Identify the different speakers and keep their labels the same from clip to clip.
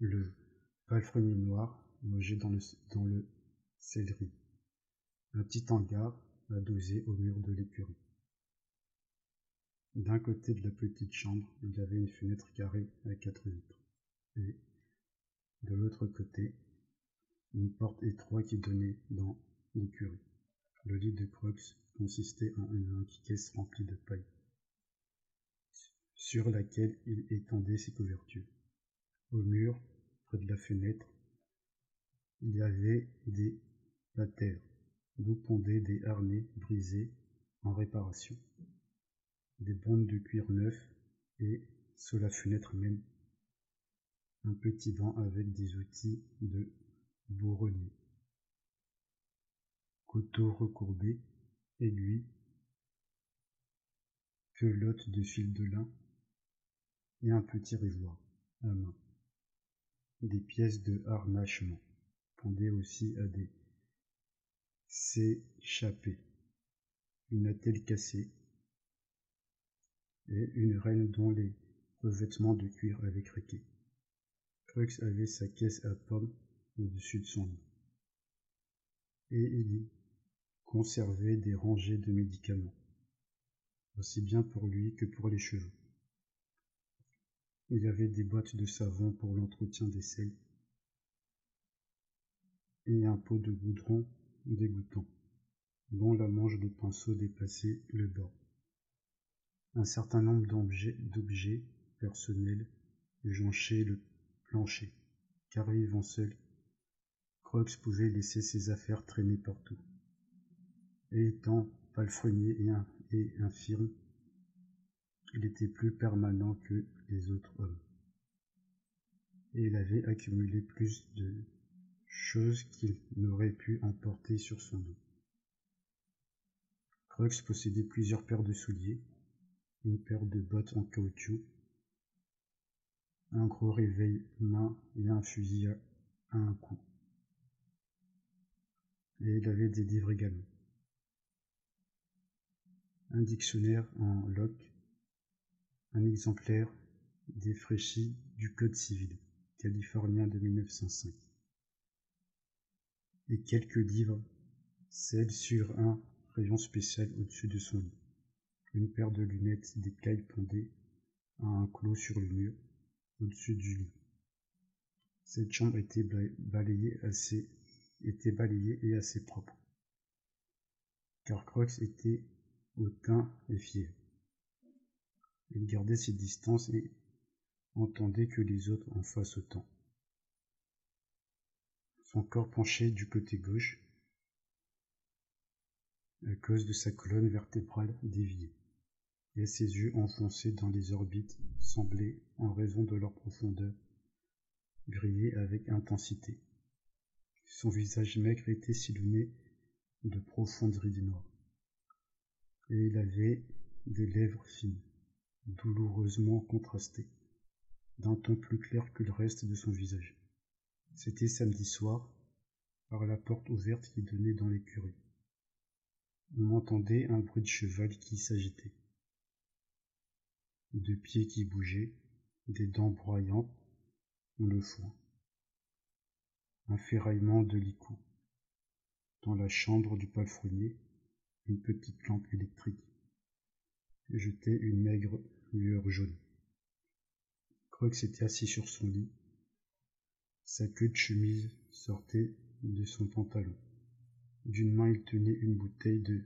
Speaker 1: Le palefrenier noir, logé dans le, céleri. Un petit hangar adossé au mur de l'écurie. D'un côté de la petite chambre, il y avait une fenêtre carrée à quatre vitres. Et, de l'autre côté, une porte étroite qui donnait dans l'écurie. Le lit de Crux consistait en une longue caisse remplie de paille, sur laquelle il étendait ses couvertures. Au mur, près de la fenêtre, il y avait des patères, d'où pendaient des harnais brisés en réparation des bandes de cuir neuf et, sous la fenêtre même, un petit banc avec des outils de bourrelier. Couteau recourbé, aiguille, pelote de fil de lin et un petit rivoire à main. Des pièces de harnachement pendaient aussi à des s'échapper. Une attelle cassée et une reine dont les revêtements de cuir avaient craqué. Crux avait sa caisse à pommes au-dessus de son lit. Et il y conservait des rangées de médicaments, aussi bien pour lui que pour les chevaux. Il y avait des boîtes de savon pour l'entretien des selles et un pot de goudron dégoûtant, dont la manche de pinceau dépassait le bord. Un certain nombre d'objets personnels jonchaient le plancher, car vivant seul, Crux pouvait laisser ses affaires traîner partout. Et étant palefrenier et, et infirme, il était plus permanent que les autres hommes. Et il avait accumulé plus de choses qu'il n'aurait pu emporter sur son dos. Crux possédait plusieurs paires de souliers, une paire de bottes en caoutchouc, un gros réveil main et un fusil à un coup. Et il avait des livres également. Un dictionnaire en loc, un exemplaire défraîchi du Code civil californien de 1905 et quelques livres, celles sur un rayon spécial au-dessus de son lit une paire de lunettes d'écaille pendaient à un clou sur le mur, au-dessus du lit. Cette chambre était balayée et assez propre. Car Crux était hautain et fier. Il gardait ses distances et entendait que les autres en fassent autant. Son corps penchait du côté gauche à cause de sa colonne vertébrale déviée et ses yeux enfoncés dans les orbites semblaient, en raison de leur profondeur, briller avec intensité. Son visage maigre était sillonné de profondes rides noires, et il avait des lèvres fines, douloureusement contrastées, d'un ton plus clair que le reste de son visage. C'était samedi soir, par la porte ouverte qui donnait dans l'écurie. On entendait un bruit de cheval qui s'agitait de pieds qui bougeaient, des dents broyantes le foin. Un ferraillement de licou. Dans la chambre du palefrenier, une petite lampe électrique jetait une maigre lueur jaune. Crux était assis sur son lit. Sa queue de chemise sortait de son pantalon. D'une main, il tenait une bouteille de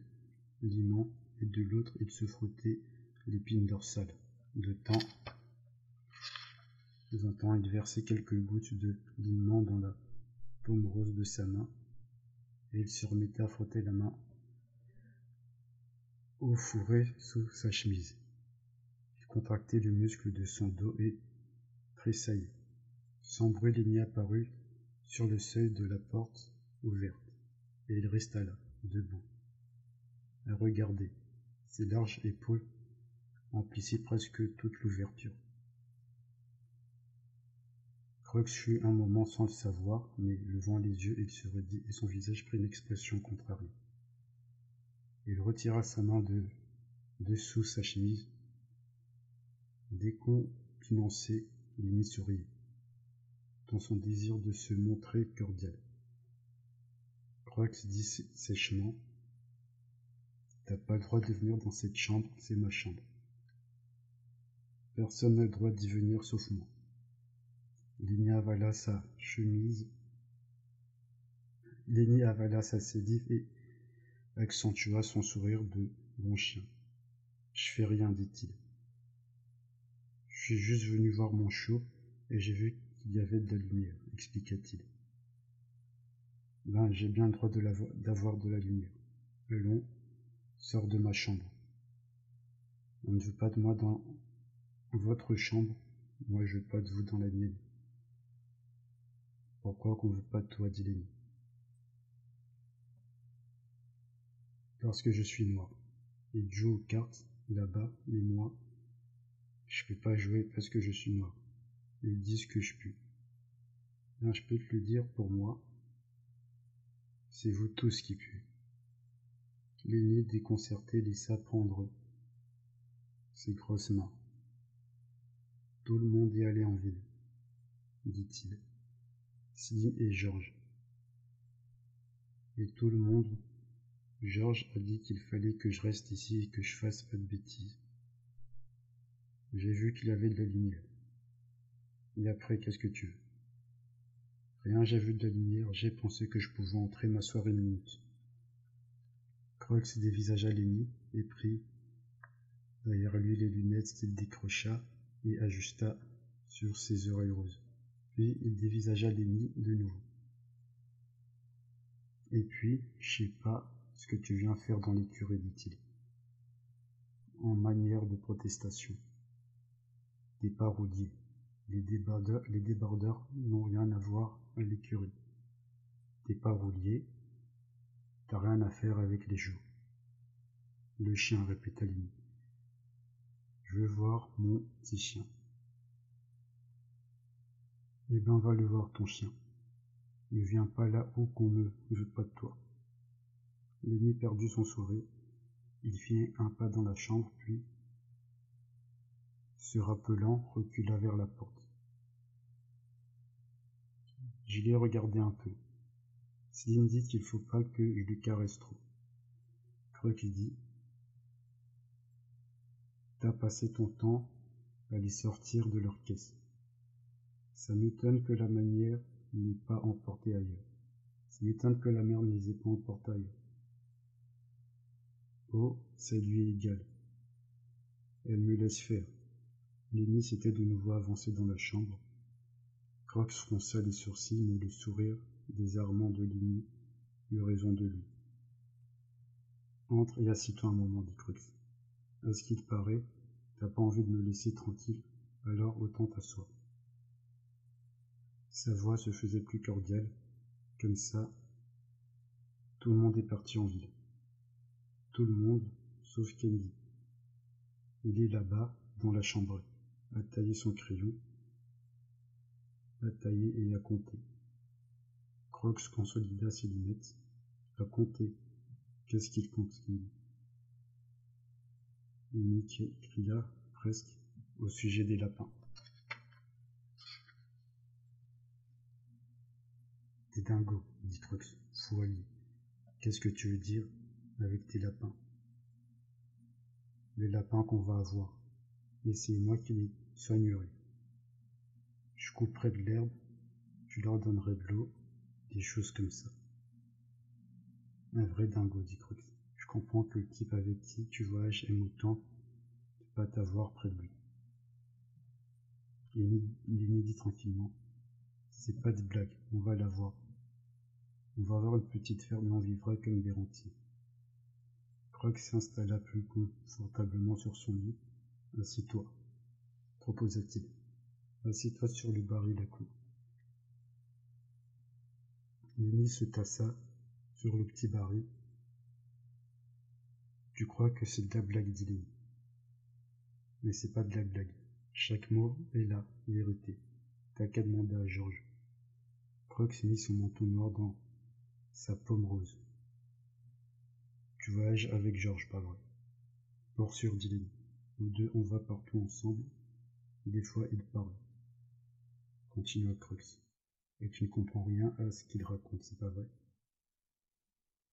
Speaker 1: limon et de l'autre, il se frottait l'épine dorsale de temps en temps, il versait quelques gouttes de liniment dans la paume rose de sa main, et il se remettait à frotter la main au fourré sous sa chemise. Il contractait le muscle de son dos et tressaillait. Sans bruit, il apparut sur le seuil de la porte ouverte, et il resta là, debout, à regarder, ses larges épaules emplissait presque toute l'ouverture. Crux fut un moment sans le savoir, mais levant les yeux, il se redit et son visage prit une expression contrariée. Il retira sa main de dessous sa chemise. Décontenancé, Lenny souriait. dans son désir de se montrer cordial. Croix dit sèchement T'as pas le droit de venir dans cette chambre, c'est ma chambre. Personne n'a le droit d'y venir sauf moi. Lénie avala sa chemise. Lénie avala sa sédive et accentua son sourire de bon chien. Je fais rien, dit-il. Je suis juste venu voir mon chiot et j'ai vu qu'il y avait de la lumière, expliqua-t-il. Ben, j'ai bien le droit d'avoir de, la lumière. Allons, sors de ma chambre. On ne veut pas de moi dans votre chambre, moi je veux pas de vous dans la mienne. Pourquoi qu'on veut pas de toi, dit Lenny Parce que je suis noir. Il joue aux cartes là-bas, mais moi, je peux pas jouer parce que je suis noir. Ils disent que je pue. Ben, je peux te le dire pour moi. C'est vous tous qui puez. Lenny, déconcerté, laissa prendre ses grosses mains. Tout le monde y allait en ville, dit-il. Slim et Georges. Et tout le monde. Georges a dit qu'il fallait que je reste ici et que je fasse pas de bêtises. J'ai vu qu'il avait de la lumière. Et après, qu'est-ce que tu veux? Rien, j'ai vu de la lumière, j'ai pensé que je pouvais entrer m'asseoir une minute. Croix dévisagea Lenny et prit derrière lui les lunettes qu'il décrocha et ajusta sur ses oreilles roses. Puis il dévisagea Lenny de nouveau. Et puis, je sais pas ce que tu viens faire dans l'écurie, dit-il, en manière de protestation. Des paroudiers. Les débardeurs, les débardeurs n'ont rien à voir à l'écurie. Des parouliers, t'as rien à faire avec les jours. Le chien, répéta Lenny. Je veux voir mon petit chien. Eh ben, va le voir, ton chien. Ne viens pas là où qu'on ne veut pas de toi. Lenny perdit son sourire. Il fit un pas dans la chambre, puis, se rappelant, recula vers la porte. Je l'ai regardé un peu. Céline dit qu'il faut pas que je lui caresse trop. Croc dit T'as passé ton temps à les sortir de leur caisse. Ça m'étonne que la manière n'ait pas emporté ailleurs. Ça m'étonne que la mère ne les ait pas emportés ailleurs. Oh, ça lui est égal. Elle me laisse faire. Lenny s'était de nouveau avancé dans la chambre. Crocs fronça les sourcils, mais le sourire désarmant de Lenny eut raison de lui. Entre et assis-toi un moment, dit Crocs. À ce qu'il paraît, t'as pas envie de me laisser tranquille, alors autant t'asseoir. Sa voix se faisait plus cordiale, comme ça. Tout le monde est parti en ville. Tout le monde, sauf Candy. Il est là-bas, dans la chambre, à tailler son crayon, à tailler et à compter. Crocs consolida ses lunettes, à compter. Qu'est-ce qu'il compte, Candy Nick cria presque au sujet des lapins. T'es dingo, dit Crux, foyer. Qu'est-ce que tu veux dire avec tes lapins? Les lapins qu'on va avoir. Et c'est moi qui les soignerai. Je couperai de l'herbe, je leur donnerai de l'eau, des choses comme ça. Un vrai dingo, dit Crux comprends que le type avec qui tu voyages aime autant de pas t'avoir près de lui. Il dit tranquillement. C'est pas de blague, on va l'avoir. On va avoir une petite ferme et on vivra comme des rentiers. S'installa plus confortablement sur son lit. Assis-toi, proposa-t-il. Assis-toi sur le baril à coups. Lenny se tassa sur le petit baril tu crois que c'est de la blague, dit Mais c'est pas de la blague. Chaque mot est la vérité. T'as qu'à demander à Georges. Crocs mit son manteau noir dans sa paume rose. Tu voyages avec Georges, pas vrai sûr, dit Nous deux, on va partout ensemble. Des fois, il parle. Continua Crux. et tu ne comprends rien à ce qu'il raconte, c'est pas vrai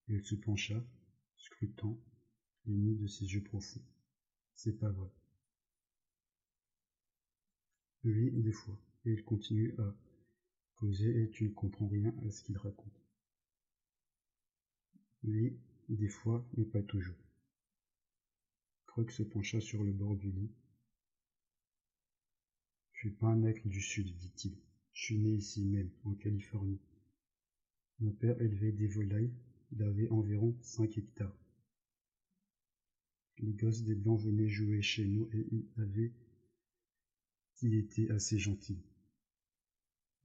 Speaker 1: Il se pencha, scrutant les nids de ses yeux profonds. C'est pas vrai. Oui, des fois, et il continue à causer et tu ne comprends rien à ce qu'il raconte. Oui, des fois, mais pas toujours. Croc se pencha sur le bord du lit. Je suis pas un nègre du Sud, dit-il. Je suis né ici même, en Californie. Mon père élevait des volailles, il avait environ cinq hectares. Les gosses des Blancs venaient jouer chez nous et il avait qui était assez gentil.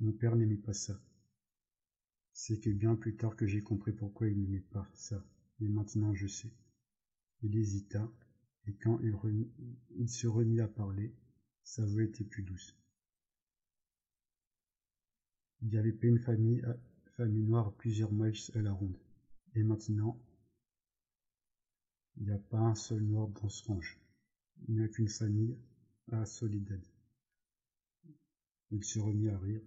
Speaker 1: Mon père n'aimait pas ça. C'est que bien plus tard que j'ai compris pourquoi il n'aimait pas ça. Mais maintenant je sais. Il hésita, et quand il, se remit à parler, sa voix était plus douce. Il n'y avait pas une famille, famille noire à plusieurs miles à la ronde. Et maintenant, il n'y a pas un seul noir dans ce range. Il n'y a qu'une famille à Solidad. Il se remit à rire.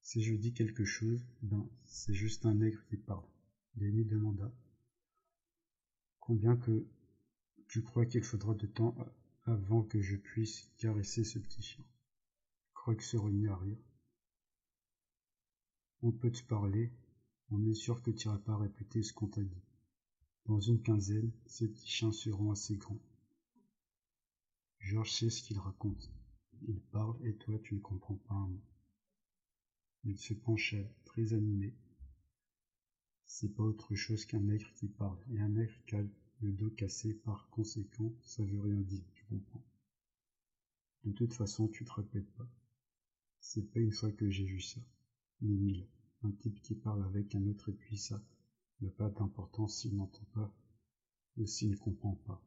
Speaker 1: Si je dis quelque chose, ben, c'est juste un nègre qui parle. Lenny demanda. Combien que tu crois qu'il faudra de temps avant que je puisse caresser ce petit chien Croc se remit à rire. On peut te parler, on est sûr que tu n'iras pas répéter ce qu'on t'a dit. Dans une quinzaine, ces petits chiens seront assez grands. Georges sait ce qu'il raconte. Il parle et toi tu ne comprends pas un mot. Il se penchait, très animé. C'est pas autre chose qu'un nègre qui parle, et un nègre qui a le dos cassé, par conséquent, ça veut rien dire, De toute façon, tu te rappelles pas. C'est pas une fois que j'ai vu ça, mais mille. Un type qui parle avec un autre et puis ça n'a pas d'importance s'il n'entend pas ou s'il ne comprend pas.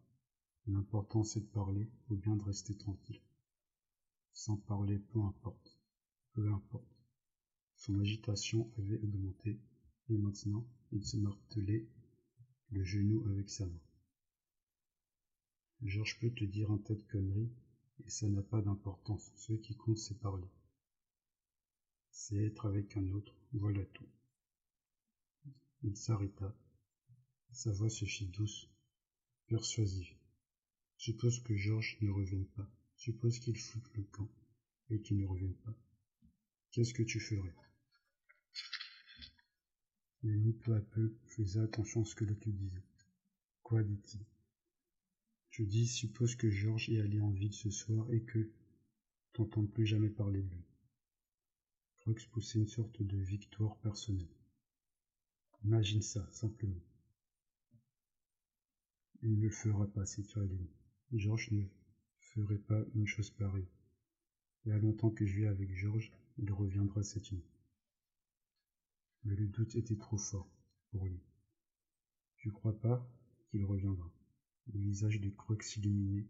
Speaker 1: L'important c'est de parler ou bien de rester tranquille. Sans parler, peu importe. Peu importe. Son agitation avait augmenté, et maintenant il se martelait le genou avec sa main. Georges peut te dire un tas de conneries, et ça n'a pas d'importance. Ce qui compte, c'est parler. C'est être avec un autre, voilà tout. Il s'arrêta. Sa voix se fit douce, persuasive. Suppose que Georges ne revienne pas. Suppose qu'il foute le camp et qu'il ne revienne pas. Qu'est-ce que tu ferais? Lenny peu à peu faisait attention à ce que l'autre disait. Quoi dit-il? Je dis, suppose que Georges est allé en ville ce soir et que t'entends plus jamais parler de lui. Crux poussait une sorte de victoire personnelle. Imagine ça, simplement. Il ne le fera pas, Lenny. Georges ne ferait pas une chose pareille. Il y a longtemps que je vis avec Georges, il reviendra cette nuit mais le doute était trop fort pour lui. Je crois pas qu'il reviendra? Le visage de Croc s'illuminait,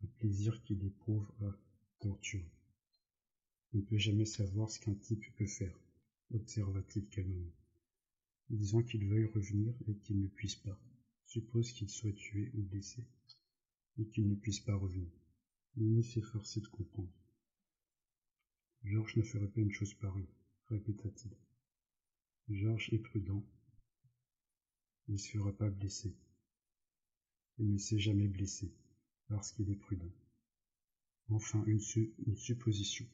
Speaker 1: le plaisir qu'il éprouve à torturer. On ne peut jamais savoir ce qu'un type peut faire, observa-t-il calmement. Disons qu'il veuille revenir et qu'il ne puisse pas. Suppose qu'il soit tué ou blessé, et qu'il ne puisse pas revenir. s'est s'efforçait de comprendre. Georges ne ferait pas une chose pareille, répéta-t-il. Georges est prudent. Il ne sera pas blessé. Il ne s'est jamais blessé, parce qu'il est prudent. Enfin, une, supposition.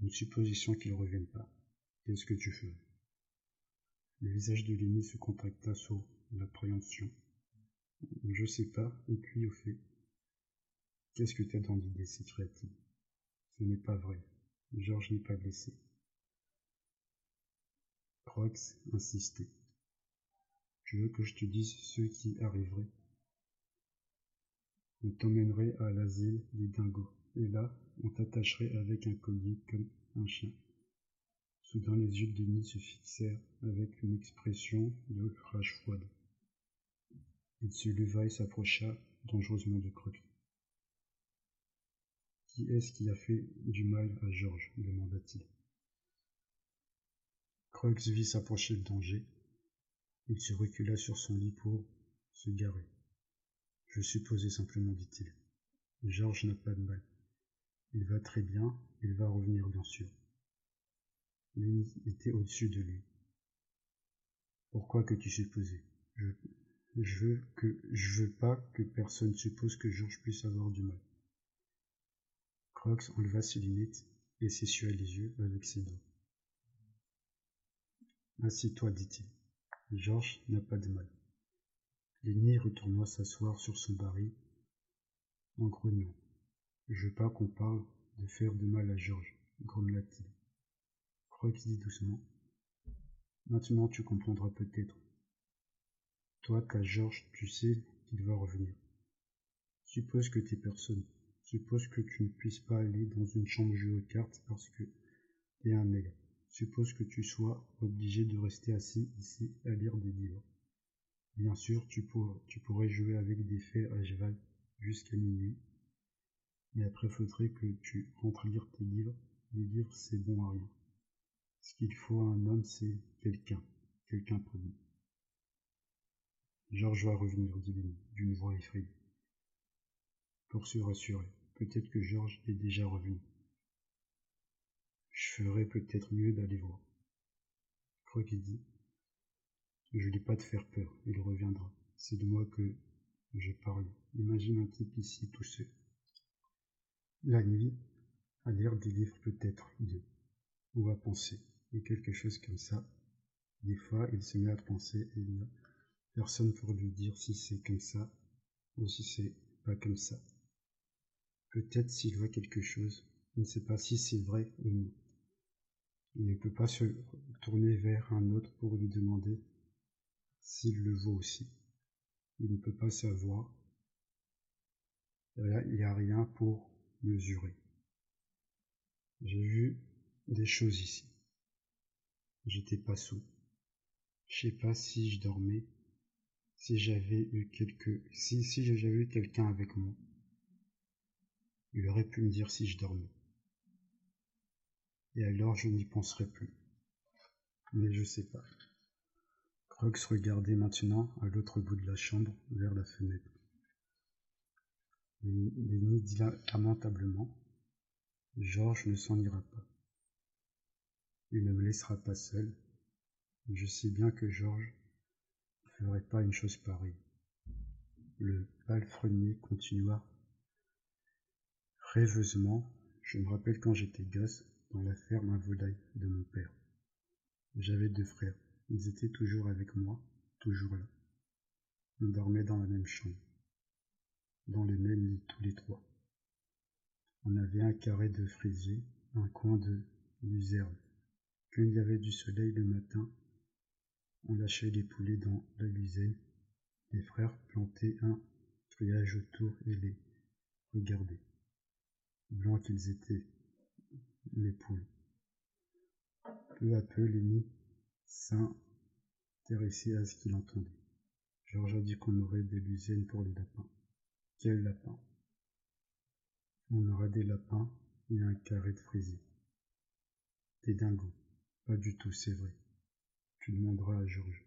Speaker 1: Une supposition qu'il ne revienne pas. Qu'est-ce que tu ferais Le visage de Lenny se contracta sur l'appréhension. Je sais pas, et puis au fait. Qu'est-ce que tu as dans l'idée s'écria-t-il. Ce n'est pas vrai. Georges n'est pas blessé. Croix insistait. Tu veux que je te dise ce qui arriverait? On t'emmènerait à l'asile des dingos, et là, on t'attacherait avec un collier comme un chien. Soudain les yeux de Denis se fixèrent avec une expression de rage froide. Il se leva et s'approcha dangereusement de Croix. Qui est-ce qui a fait du mal à Georges? demanda-t-il. Crux vit s'approcher le danger. Il se recula sur son lit pour se garer. Je supposais simplement, dit-il. Georges n'a pas de mal. Il va très bien, il va revenir bien sûr. Lenny était au-dessus de lui. Pourquoi que tu supposais? Je, je veux que je veux pas que personne suppose que Georges puisse avoir du mal. Crocs enleva ses lunettes et s'essuya les yeux avec ses doigts. Assis-toi, dit-il. Georges n'a pas de mal. Lenny retourna s'asseoir sur son baril en grognant. Je veux pas qu'on parle de faire de mal à Georges, grommela-t-il. Crocs dit doucement. Maintenant tu comprendras peut-être. Toi, qu'à Georges, tu sais qu'il va revenir. Suppose que t'es personne. Suppose que tu ne puisses pas aller dans une chambre jouer aux cartes parce que t'es un nègre. Suppose que tu sois obligé de rester assis ici à lire des livres. Bien sûr, tu, pourrais jouer avec des fers à cheval jusqu'à minuit, mais après faudrait que tu rentres lire tes livres. Les livres, c'est bon à rien. Ce qu'il faut à un homme, c'est quelqu'un, quelqu'un pour lui. Georges va revenir, dit Lenny, d'une voix effrayée. Pour se rassurer, peut-être que Georges est déjà revenu. Je ferais peut-être mieux d'aller voir. Croix qu'il dit. Je n'ai pas de faire peur, il reviendra. C'est de moi que je parle. Imagine un type ici tout seul. La nuit, à lire des livres peut-être deux, ou à penser, et quelque chose comme ça. Des fois, il se met à penser et il n'y a personne pour lui dire si c'est comme ça ou si c'est pas comme ça. Peut-être s'il voit quelque chose, il ne sait pas si c'est vrai ou non. Il ne peut pas se tourner vers un autre pour lui demander s'il le voit aussi. Il ne peut pas savoir. il n'y a rien pour mesurer. J'ai vu des choses ici. J'étais pas sous. Je sais pas si je dormais, si j'avais eu si j'avais eu quelqu'un avec moi. Il aurait pu me dire si je dormais. Et alors je n'y penserai plus. Mais je sais pas. Crux regardait maintenant à l'autre bout de la chambre, vers la fenêtre. Lenny dit lamentablement Georges ne s'en ira pas. Il ne me laissera pas seul. Je sais bien que Georges ne ferait pas une chose pareille. Le palefrenier continua rêveusement. Je me rappelle quand j'étais gosse dans la ferme à volaille de mon père. J'avais deux frères. Ils étaient toujours avec moi, toujours là. On dormait dans la même chambre, dans le même lit tous les trois. On avait un carré de fraisier, un coin de luzerne. Quand il y avait du soleil le matin, on lâchait les poulets dans la luzerne. Les frères plantaient un treillage autour et les regardaient. Blancs qu'ils étaient, les poules. Peu à peu, Lenny s'intéressait à ce qu'il entendait. Georges a dit qu'on aurait des lusaines pour les lapins. Quel lapin? On aura des lapins et un carré de fraisier. Des dingos. Pas du tout, c'est vrai. Tu demanderas à Georges.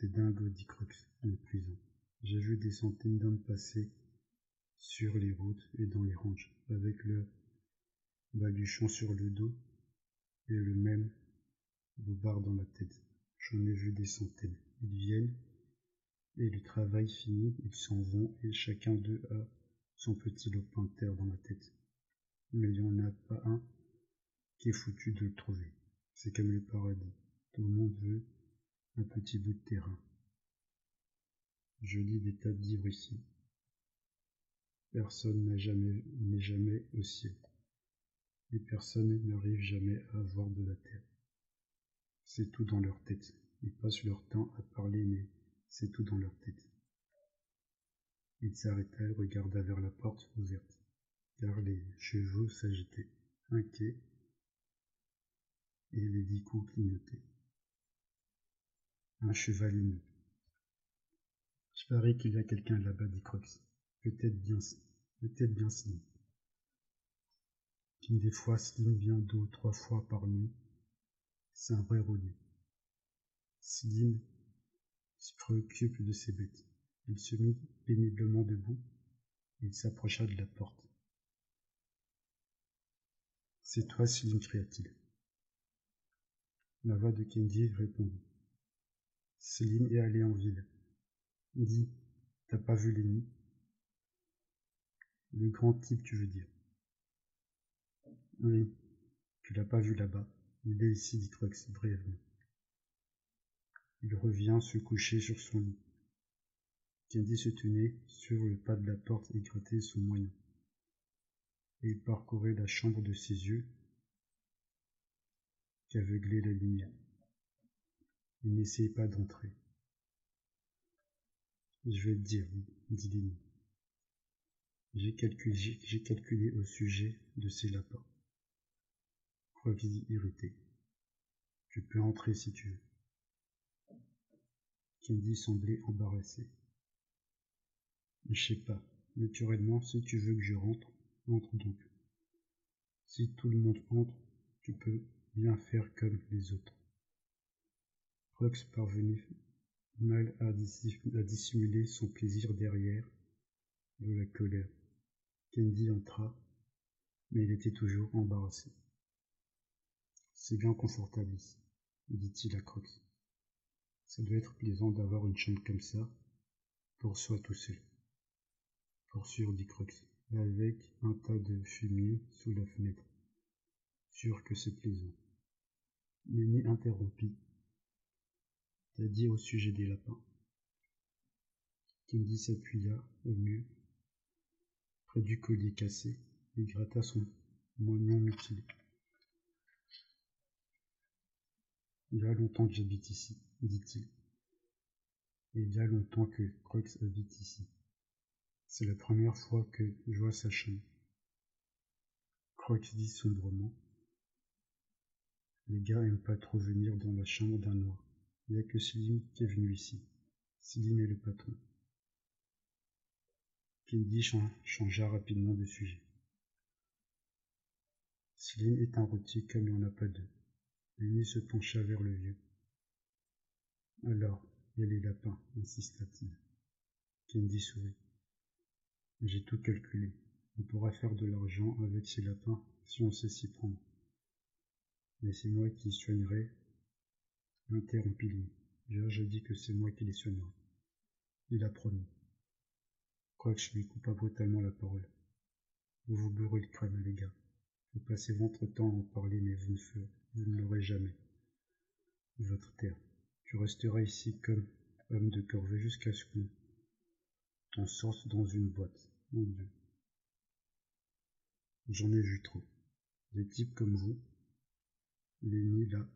Speaker 1: Des dingos, dit Crux, méprisant. J'ai vu des centaines d'hommes passer sur les routes et dans les ranges, avec leur baluchon sur le dos et le même boubard dans la tête. J'en ai vu des centaines. Ils viennent, et le travail fini, ils s'en vont, et chacun d'eux a son petit lopin de terre dans la tête. Mais il n'y en a pas un qui est foutu de le trouver. C'est comme le paradis. Tout le monde veut un petit bout de terrain. Je lis des tas de livres ici. Personne n'est jamais, au ciel. Les personnes n'arrivent jamais à avoir de la terre. C'est tout dans leur tête. Ils passent leur temps à parler, mais c'est tout dans leur tête. Il s'arrêta et regarda vers la porte ouverte, car les chevaux s'agitaient, inquiets, et les dix coups clignotaient. Un cheval uni. Je parie qu'il y a quelqu'un là-bas, dit Crox. Peut-être bien, peut-être bien Slim. Des fois, Slim vient deux ou trois fois par nuit. C'est un vrai roulier. Slim se préoccupe de ses bêtes. Il se mit péniblement debout et il s'approcha de la porte. C'est toi, Slim, cria-t-il. La voix de Candy répondit. Céline est allée en ville. Dis, t'as pas vu Lenny Le grand type, tu veux dire? Oui, tu l'as pas vu là-bas. Il est ici, dit Crux brièvement. Il revient se coucher sur son lit. Candy se tenait sur le pas de la porte et grattait son moyen. Et il parcourait la chambre de ses yeux qu'aveuglait la lumière. Il n'essayait pas d'entrer. Je vais te dire, dit calculé, j'ai calculé au sujet de ces lapins. Irrité. Tu peux entrer si tu veux. Candy semblait embarrassé. Je sais pas. Naturellement, si tu veux que je rentre, entre donc. Si tout le monde entre, tu peux bien faire comme les autres. Crux parvenu mal à, dissimuler son plaisir derrière de la colère. Candy entra, mais il était toujours embarrassé. C'est bien confortable ici, dit-il à Crux. Ça doit être plaisant d'avoir une chambre comme ça, pour soi tout seul. Pour sûr, dit Crux, avec un tas de fumier sous la fenêtre. Sûr que c'est plaisant. Lenny interrompit. T'as dit au sujet des lapins. Candy s'appuya au mur, près du collier cassé, et gratta son moignon mutilé. Il y a longtemps que j'habite ici, dit-il. Il y a longtemps que Crux habite ici. C'est la première fois que je vois sa chambre. Croix dit sombrement. Les gars aiment pas trop venir dans la chambre d'un noir. Il n'y a que Céline qui est venue ici. Céline est le patron. Kennedy changea rapidement de sujet. Céline est un routier comme il n'y en a pas deux. Lenny se pencha vers le vieux. Alors, il y a les lapins, insista-t-il. Kennedy sourit. J'ai tout calculé. On pourra faire de l'argent avec ces lapins si on sait s'y prendre. Mais c'est moi qui soignerai. Interrompit lui. Georges dit que c'est moi qui les soignerai. Il a promis. Quoique lui coupa brutalement la parole. Vous vous bourrez le crâne, les gars. Vous passez votre temps à en parler, mais vous ne, ferez, vous ne l'aurez jamais. Votre terre. Tu resteras ici comme homme de corvée jusqu'à ce que en sorte dans une boîte. Mon Dieu. J'en ai vu trop. Des types comme vous, Lenny là,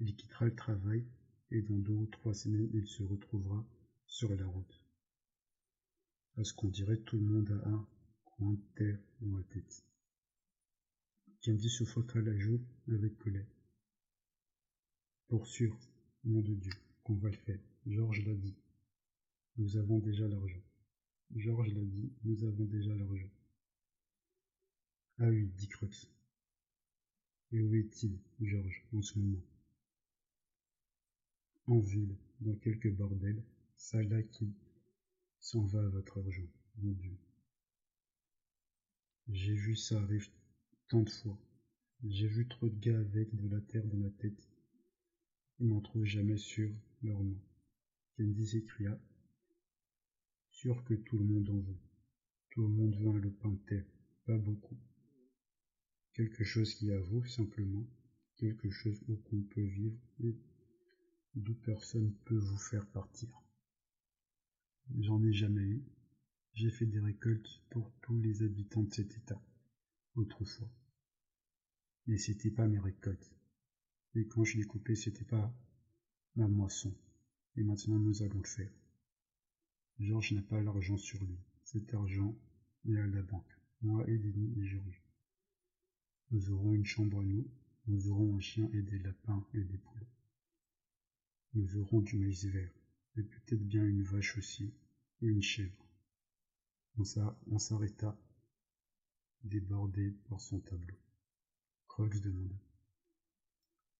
Speaker 1: il quittera le travail et dans deux ou trois semaines il se retrouvera sur la route. Parce qu'on dirait tout le monde a un coin de terre dans la tête. Candy se frotta la joue avec colère. Pour sûr, nom de Dieu, qu'on va le faire. Georges l'a dit. Nous avons déjà l'argent. Georges l'a dit, nous avons déjà l'argent. Ah oui, dit Crux. Et où est-il, Georges, en ce moment? En ville, dans quelque bordel, ça là qui s'en va à votre argent, mon Dieu. J'ai vu ça arriver tant de fois. J'ai vu trop de gars avec de la terre dans la tête. Ils n'en trouvent jamais sur leur nom. Candy s'écria sûr que tout le monde en veut. Tout le monde veut un lopin de terre, pas beaucoup. Quelque chose qui avoue simplement, quelque chose où qu'on peut vivre et d'où personne peut vous faire partir. J'en ai jamais eu. J'ai fait des récoltes pour tous les habitants de cet état, autrefois. Mais c'était pas mes récoltes. Et quand je les coupais, c'était pas ma moisson. Et maintenant nous allons le faire. Georges n'a pas l'argent sur lui. Cet argent est à la banque. Moi et Denis et Georges. Nous aurons une chambre à nous. Nous aurons un chien et des lapins et des poules. Nous aurons du maïs vert. Et peut-être bien une vache aussi. Et une chèvre. On s'arrêta, débordé par son tableau. Croix demanda.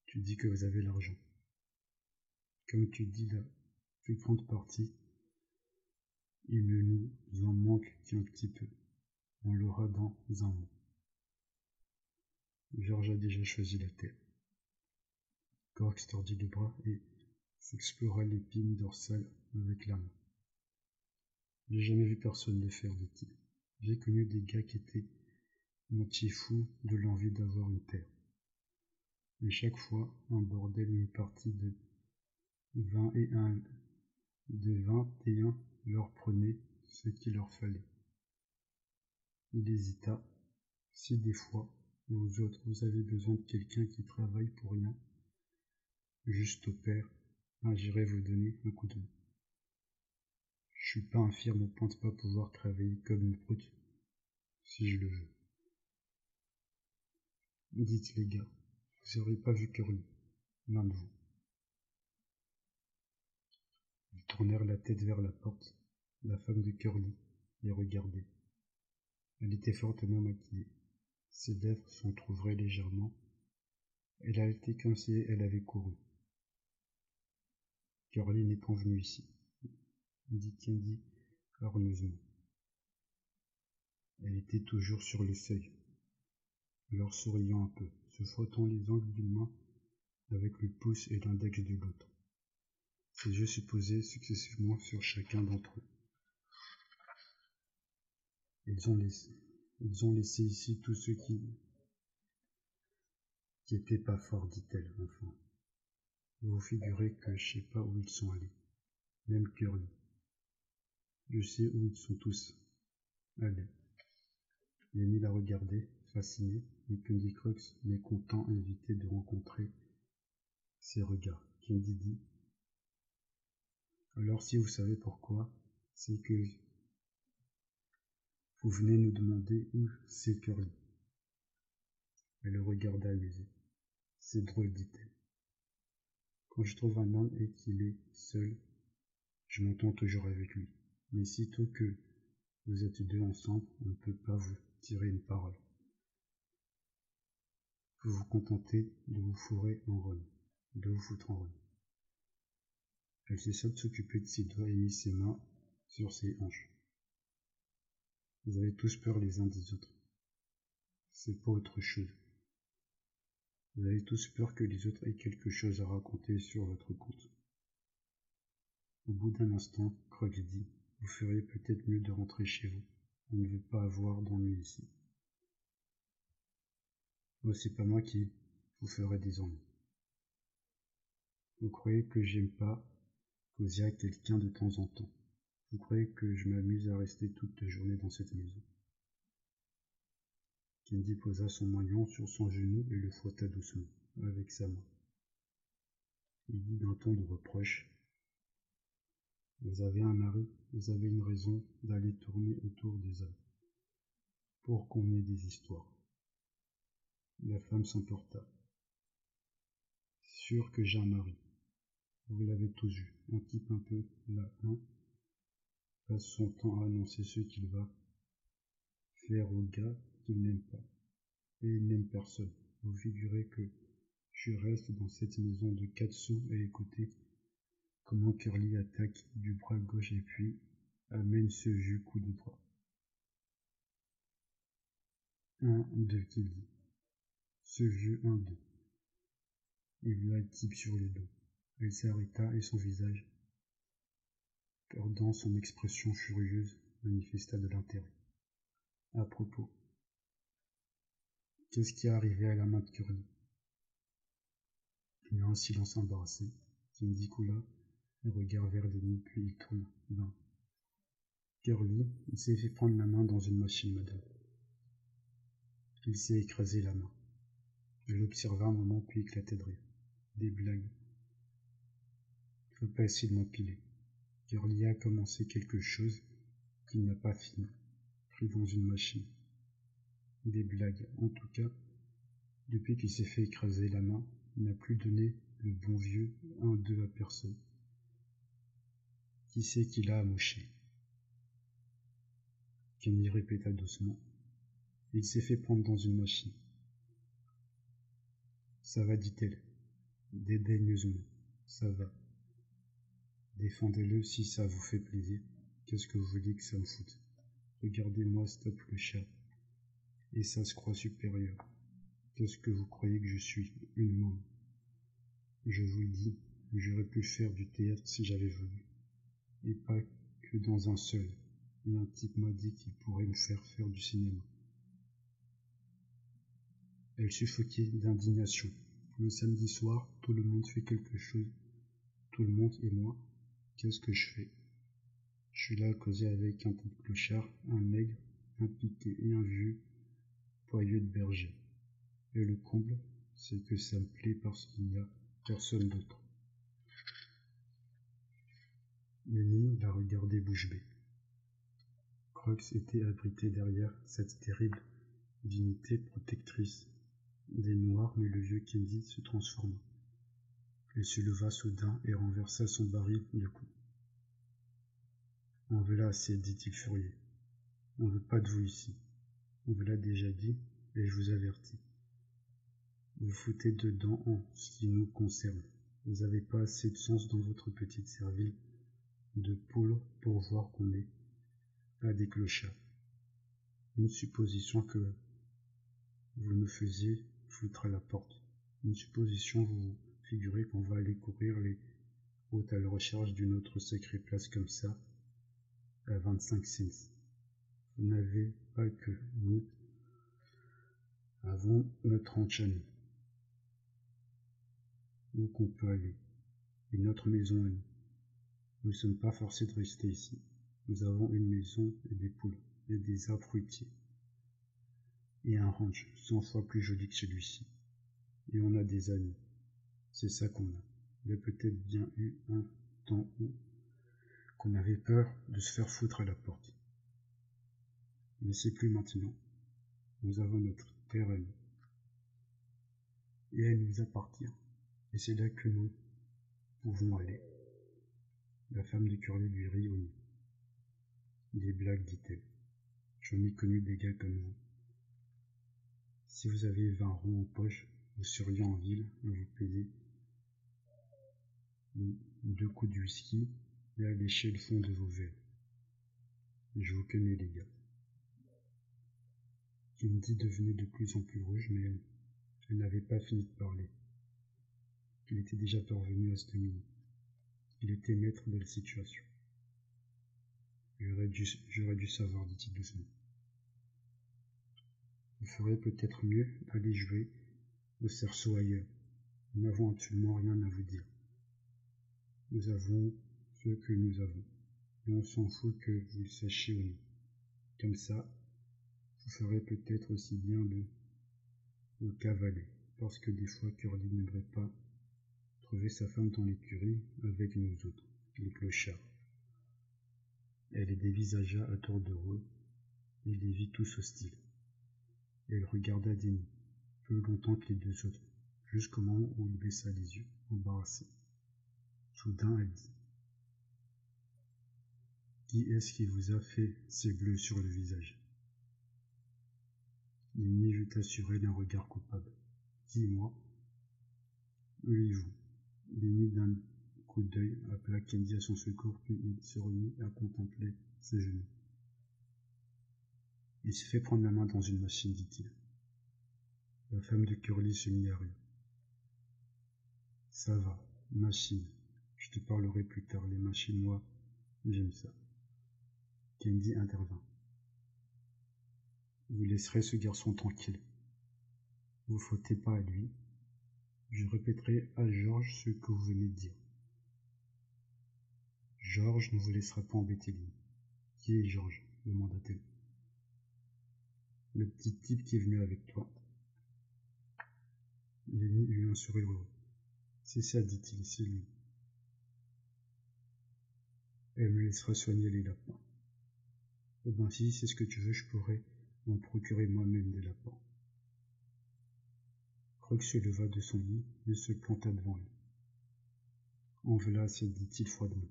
Speaker 1: Tu dis que vous avez l'argent. Comme tu dis la plus grande partie il ne nous en manque qu'un petit peu. On l'aura dans un mois. Georges a déjà choisi la terre. Cork tordit les bras et s'explora l'épine dorsale avec la main. J'ai jamais vu personne le faire, dit-il. J'ai connu des gars qui étaient moitié fous de l'envie d'avoir une terre. Mais chaque fois, un bordel une partie de vingt et un, de vingt et un leur prenait ce qu'il leur fallait. Il hésita. Si des fois, vous autres, vous avez besoin de quelqu'un qui travaille pour rien, juste au père, j'irai vous donner un coup de main. Je suis pas infirme au point de pas pouvoir travailler comme une brute, si je le veux. Dites les gars, vous n'aurez pas vu Curly, l'un de vous. Ils tournèrent la tête vers la porte. La femme de Curly les regardait. Elle était fortement maquillée. Ses lèvres s'entr'ouvraient légèrement. Elle été comme si elle avait couru. Curly n'est pas venue ici, dit Candy hargneusement. Elle était toujours sur le seuil, leur souriant un peu, se frottant les angles d'une main avec le pouce et l'index de l'autre. Ses yeux se posaient successivement sur chacun d'entre eux. Ils ont laissé, ici tous ceux qui, qui pas forts, dit-elle enfin. Vous vous figurez que je sais pas où ils sont allés, même Curly. Je sais où ils sont tous allés. Lenny la regardait, fasciné, Candy Crux, mécontent, invité de rencontrer ses regards. Candy dit Alors si vous savez pourquoi, c'est que vous venez nous demander où c'est Curly. Elle le regarda amusée. C'est drôle, dit-elle. Quand je trouve un homme et qu'il est seul, je m'entends toujours avec lui. Mais sitôt que vous êtes deux ensemble, on ne peut pas vous tirer une parole. Vous vous contentez de vous fourrer en rôle, de vous foutre en rôle. Elle cessa de s'occuper de ses doigts et mit ses mains sur ses hanches. Vous avez tous peur les uns des autres. C'est pas autre chose. Vous avez tous peur que les autres aient quelque chose à raconter sur votre compte. Au bout d'un instant, Krog dit Vous feriez peut-être mieux de rentrer chez vous. On ne veut pas avoir d'ennui ici. Oh, c'est pas moi qui vous ferai des ennuis. Vous croyez que j'aime pas causer à quelqu'un de temps en temps? Vous croyez que je m'amuse à rester toute la journée dans cette maison? Candy posa son maillon sur son genou et le frotta doucement, avec sa main. Il dit d'un ton de reproche Vous avez un mari, vous avez une raison d'aller tourner autour des hommes, pour qu'on ait des histoires. La femme s'emporta. Sûr que j'ai un mari. Vous l'avez tous vu, un type un peu là, hein passe son temps à annoncer ce qu'il va faire au gars qu'il n'aime pas. Et il n'aime personne. Vous figurez que je reste dans cette maison de quatre sous et écoutez comment Curly attaque du bras gauche et puis amène ce jus coup de droit. Un, deux, qu'il dit. Ce vieux un, deux. Il la type sur le dos. Elle s'arrêta et son visage perdant son expression furieuse, manifesta de l'intérêt. À propos, qu'est-ce qui est arrivé à la main de Curly? Il y a un silence embarrassé. Cindy coula le regard vers Denis, puis il tourna. Ben. Curly, il s'est fait prendre la main dans une machine, madame. Il s'est écrasé la main. Je l'observa un moment, puis éclatait de rire. Des blagues. Faut pas essayer de m'empiler. Curly a commencé quelque chose qu'il n'a pas fini, pris dans une machine. Des blagues, en tout cas, depuis qu'il s'est fait écraser la main, il n'a plus donné le bon vieux un deux à personne. Qui sait qu'il a amouché Kenny répéta doucement. Il s'est fait prendre dans une machine. Ça va, dit-elle, dédaigneusement. Ça va. Défendez-le si ça vous fait plaisir. Qu'est-ce que vous voulez que ça me foute? Regardez-moi, stop le chat. Et ça se croit supérieur. Qu'est-ce que vous croyez que je suis? Une môme. Je vous le dis, j'aurais pu faire du théâtre si j'avais voulu. Et pas que dans un seul. Et un type m'a dit qu'il pourrait me faire faire du cinéma. Elle suffoquait d'indignation. Le samedi soir, tout le monde fait quelque chose. Tout le monde et moi. Qu'est-ce que je fais? Je suis là à causer avec un petit clochard, un nègre, un piqué et un vieux poilleux de berger. Et le comble, c'est que ça me plaît parce qu'il n'y a personne d'autre. Lenny la regardait bouche bée. Crox était abrité derrière cette terrible dignité protectrice des Noirs, mais le vieux Kennedy se transforma. Il se leva soudain et renversa son baril de coups. En voilà assez, dit-il furieux. On veut pas de vous ici. On vous l'a déjà dit, et je vous avertis. Vous foutez dedans en ce qui nous concerne. Vous n'avez pas assez de sens dans votre petite servile de poule pour voir qu'on est pas des clochards. Une supposition que vous nous faisiez foutre à la porte. Une supposition, vous vous figurez qu'on va aller courir les routes à la recherche d'une autre sacrée place comme ça, à 25 cents. Vous n'avez pas que nous avons notre enchaînement. Où qu'on peut aller, et notre maison à nous. Nous ne sommes pas forcés de rester ici. Nous avons une maison et des poules, et des arbres fruitiers et un ranch cent fois plus joli que celui-ci. Et on a des amis. C'est ça qu'on a. Il y a peut-être bien eu un temps où qu'on avait peur de se faire foutre à la porte. Mais c'est plus maintenant. Nous avons notre terre à nous. Et elle nous appartient. Et c'est là que nous pouvons aller. La femme de Curly lui rit au nez. Des blagues, dit-elle. J'en ai connu des gars comme vous. Si vous aviez vingt ronds en poche, vous seriez en ville, vous payez deux coups de whisky et à lécher le fond de vos verres. Je vous connais les gars. Cindy devenait de plus en plus rouge, mais elle, n'avait pas fini de parler. Il était déjà parvenu à se dominer. Il était maître de la situation. J'aurais dû savoir, dit-il doucement. Il ferait peut-être mieux d'aller jouer au cerceau ailleurs. Nous n'avons absolument rien à vous dire. Nous avons ce que nous avons. Et on s'en fout que vous le sachiez ou non. Comme ça, vous ferez peut-être aussi bien de vous cavaler, parce que des fois Curly n'aimerait pas trouver sa femme dans l'écurie avec nous autres, les clochards. Elle les dévisagea à tour de rôle et les vit tous hostiles elle regarda Denis, plus longtemps que les deux autres, jusqu'au moment où il baissa les yeux, embarrassé. Soudain, elle dit Qui est-ce qui vous a fait ces bleus sur le visage? Denis jeta sur elle un regard coupable. Dis-moi. Oui, vous. Denis d'un coup d'œil appela Candy à son secours, puis il se remit à contempler ses genoux. Il s'est fait prendre la main dans une machine, dit-il. La femme de Curly se mit à rire. Ça va, machine. Je te parlerai plus tard. Les machines, moi, j'aime ça. Candy intervint. Vous laisserez ce garçon tranquille. Vous fautez pas à lui. Je répéterai à Georges ce que vous venez de dire. Georges ne vous laissera pas embêter lui. Qui est Georges? demanda-t-elle. Le petit type qui est venu avec toi. Lenny eut un sourire. C'est ça, dit-il, c'est lui. Elle me laissera soigner les lapins. Eh ben, si c'est ce que tu veux, je pourrais m'en procurer moi-même des lapins. Croc se leva de son lit et se planta devant elle. En voilà dit-il froidement.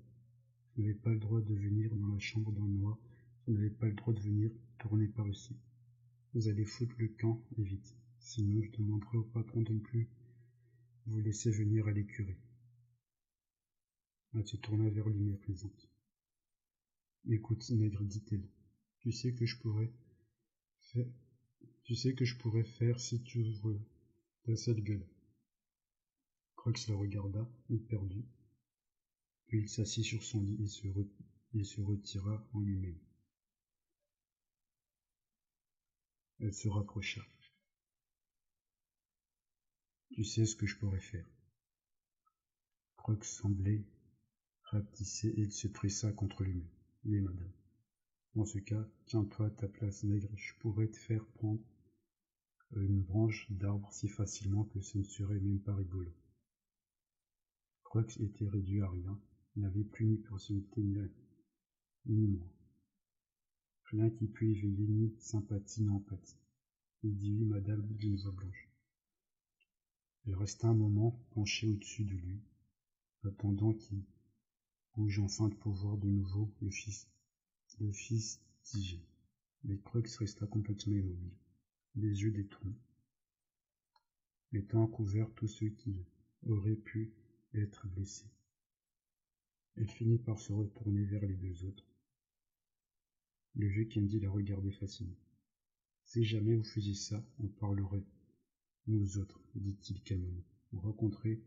Speaker 1: Vous n'avez pas le droit de venir dans la chambre d'un noir, vous n'avez pas le droit de venir tourner par ici. Vous allez foutre le camp et vite. Sinon, je demanderai au patron de ne plus vous laisser venir à l'écurie. Elle se tourna vers lui méprisante. Écoute, nègre, dit-elle, tu sais que je pourrais faire, tu sais que je pourrais faire si tu ouvres ta cette gueule. Crox la regarda, éperdu, puis il s'assit sur son lit et se retira en lui-même. Elle se rapprocha. Tu sais ce que je pourrais faire. Crox semblait rapetissé et il se pressa contre lui. Oui, madame. Dans ce cas, tiens-toi à ta place, nègre, je pourrais te faire prendre une branche d'arbre si facilement que ce ne serait même pas rigolo. Crox était réduit à rien, n'avait plus ni personnalité ni, ni moi. Rien qui pût éveiller ni sympathie ni empathie. Il dit oui, madame, d'une voix blanche. Elle resta un moment penchée au-dessus de lui, attendant qu'il bouge enfin de pouvoir de nouveau le fils. Le fils tigé. Mais Crux resta complètement immobile, les yeux détournés, mettant à couvert tous ceux qui auraient pu être blessés. Elle finit par se retourner vers les deux autres. Le vieux Candy la regardait fasciné. Si jamais vous faisiez ça, on parlerait, nous autres, dit-il calmement. Vous raconterez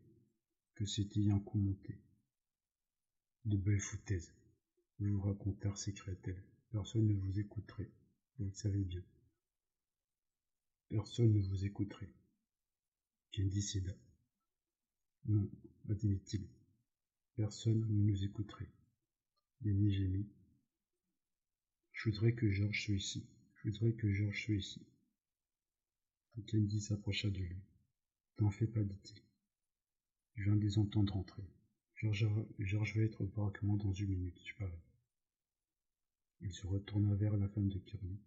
Speaker 1: que c'était un coup monté. De belles foutaises. Vous raconter, s'écria-t-elle. Personne ne vous écouterait. Vous le savez bien. Personne ne vous écouterait. Candy céda. Non, admit-il. Personne ne nous écouterait. Gémit. Je voudrais que Georges soit ici. Je voudrais que Georges soit ici. Candy s'approcha de lui. T'en fais pas, dit-il. Je viens de les entendre entrer. Georges va être au braquement dans une minute, je parie. Il se retourna vers la femme de Curly.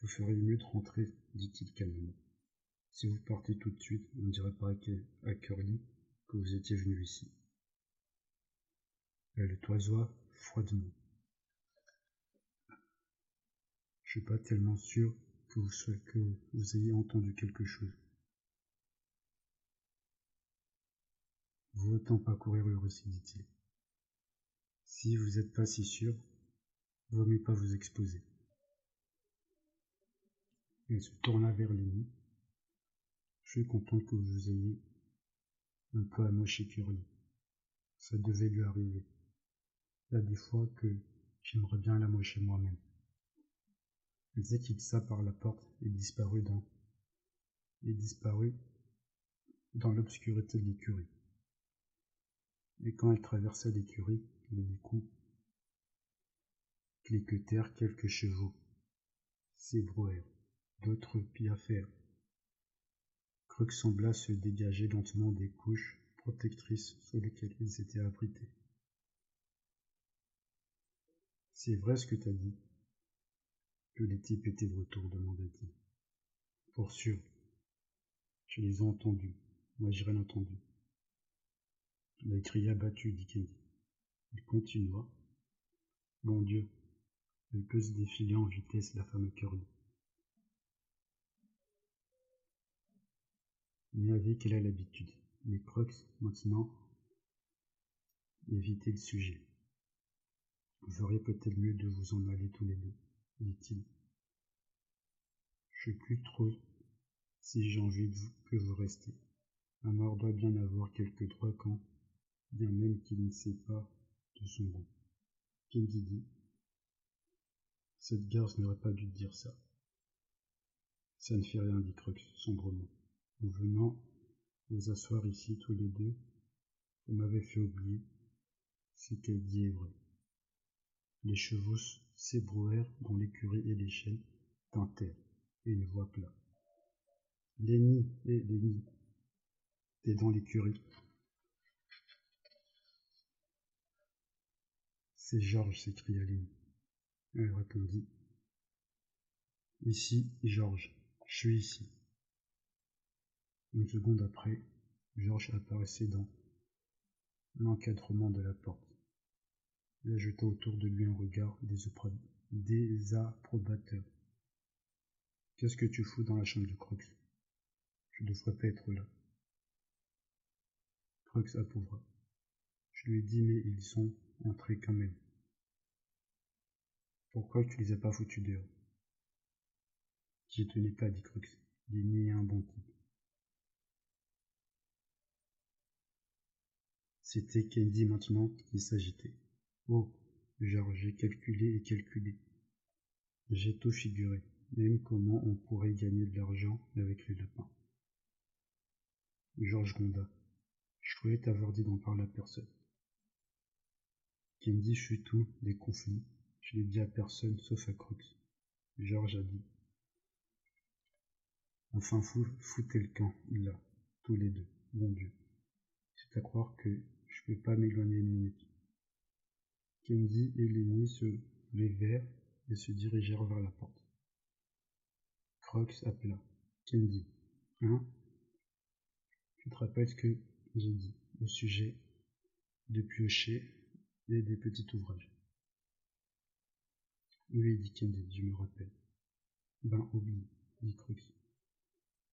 Speaker 1: Vous feriez mieux de rentrer, dit-il calmement. Si vous partez tout de suite, on ne dirait pas à Curly que vous étiez venu ici. Elle le toisoa froidement. Je suis pas tellement sûr que vous, ayez entendu quelque chose. Vous autant pas courir le risque, dit-il. Si vous n'êtes pas si sûr, vaut mieux pas vous exposer. Elle se tourna vers Lenny. Je suis content que vous ayez un peu à mocher Curly. Ça devait lui arriver. Il y a des fois que j'aimerais bien la mocher moi-même. Elle s'éclipsa par la porte et disparut dans et disparut dans l'obscurité de l'écurie. Et quand elle traversa l'écurie, les coups cliquetèrent quelques chevaux, s'ébrouèrent, d'autres pis à faire. Crux sembla se dégager lentement des couches protectrices sous lesquelles ils étaient abrités. C'est vrai ce que t'as dit, que les types étaient de retour, demanda-t-il. Pour sûr. Je les ai entendus. Moi, j'ai rien entendu. Il cria dit Kenny. Il continua. Mon Dieu. Elle peut se défiler en vitesse, la femme Curly. Il avait qu'elle a l'habitude. Les Crocs, maintenant, évitez le sujet. Vous feriez peut-être mieux de vous en aller tous les deux, dit-il. Je sais plus trop si j'ai envie que vous restiez. Un mort doit bien avoir quelques droits quand, bien même qu'il ne sait pas de son goût. Kendy dit Cette garce n'aurait pas dû dire ça. Ça ne fait rien, dit Crux sombrement. En venant vous asseoir ici tous les deux, vous m'avez fait oublier ce qu'elle dit est vrai. Les chevaux s'ébrouèrent dans l'écurie et l'échelle tintèrent, et une voix plate. Lenny, et Lenny, t'es dans l'écurie. C'est Georges, s'écria Lenny. Elle répondit. Ici, Georges, je suis ici. Une seconde après, Georges apparaissait dans l'encadrement de la porte. Il jeta autour de lui un regard désapprobateur. Qu'est-ce que tu fous dans la chambre de Crux? Je ne devrais pas être là. Crux approuvera. Je lui ai dit, mais ils sont entrés quand même. Pourquoi tu les as pas foutus dehors? J'y tenais pas, dit Crux. Il est un bon type. C'était Candy maintenant qui s'agitait. Oh, genre j'ai calculé et calculé. J'ai tout figuré, même comment on pourrait gagner de l'argent avec les lapins. Georges gronda. Je croyais t'avoir dit d'en parler à personne. Candy fut tout des conflits. Je l'ai dit à personne sauf à Crux. Georges a dit. Enfin, foutez le camp, là, tous les deux, bon Dieu. C'est à croire que je peux pas m'éloigner une minute. Candy et Lenny se levèrent et se dirigèrent vers la porte. Crux appela. Candy. Hein? Tu te rappelles ce que j'ai dit au sujet de piocher et des petits ouvrages? Oui, dit Candy, je me rappelle. Ben, oublie, dit Crux.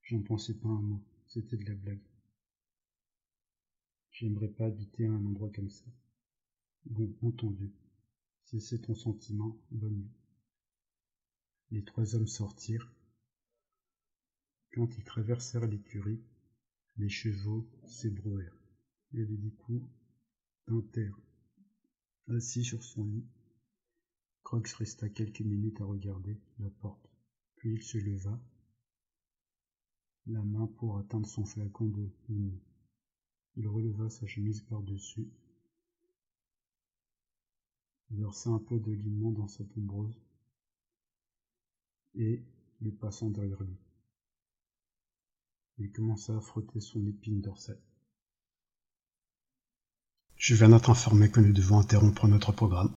Speaker 1: J'en pensais pas un mot, c'était de la blague. J'aimerais pas habiter à un endroit comme ça. Bon, entendu. Si c'est ton sentiment, bonne nuit. Les trois hommes sortirent. Quand ils traversèrent l'écurie, les chevaux s'ébrouèrent, et coups terre. Assis sur son lit, Crocs resta quelques minutes à regarder la porte, puis il se leva, la main pour atteindre son flacon de ligne. Il releva sa chemise par-dessus, versa un peu de limon dans sa pombreuse et le passant derrière lui. Il commença à frotter son épine dorsale. Je viens d'être informé que nous devons interrompre notre programme.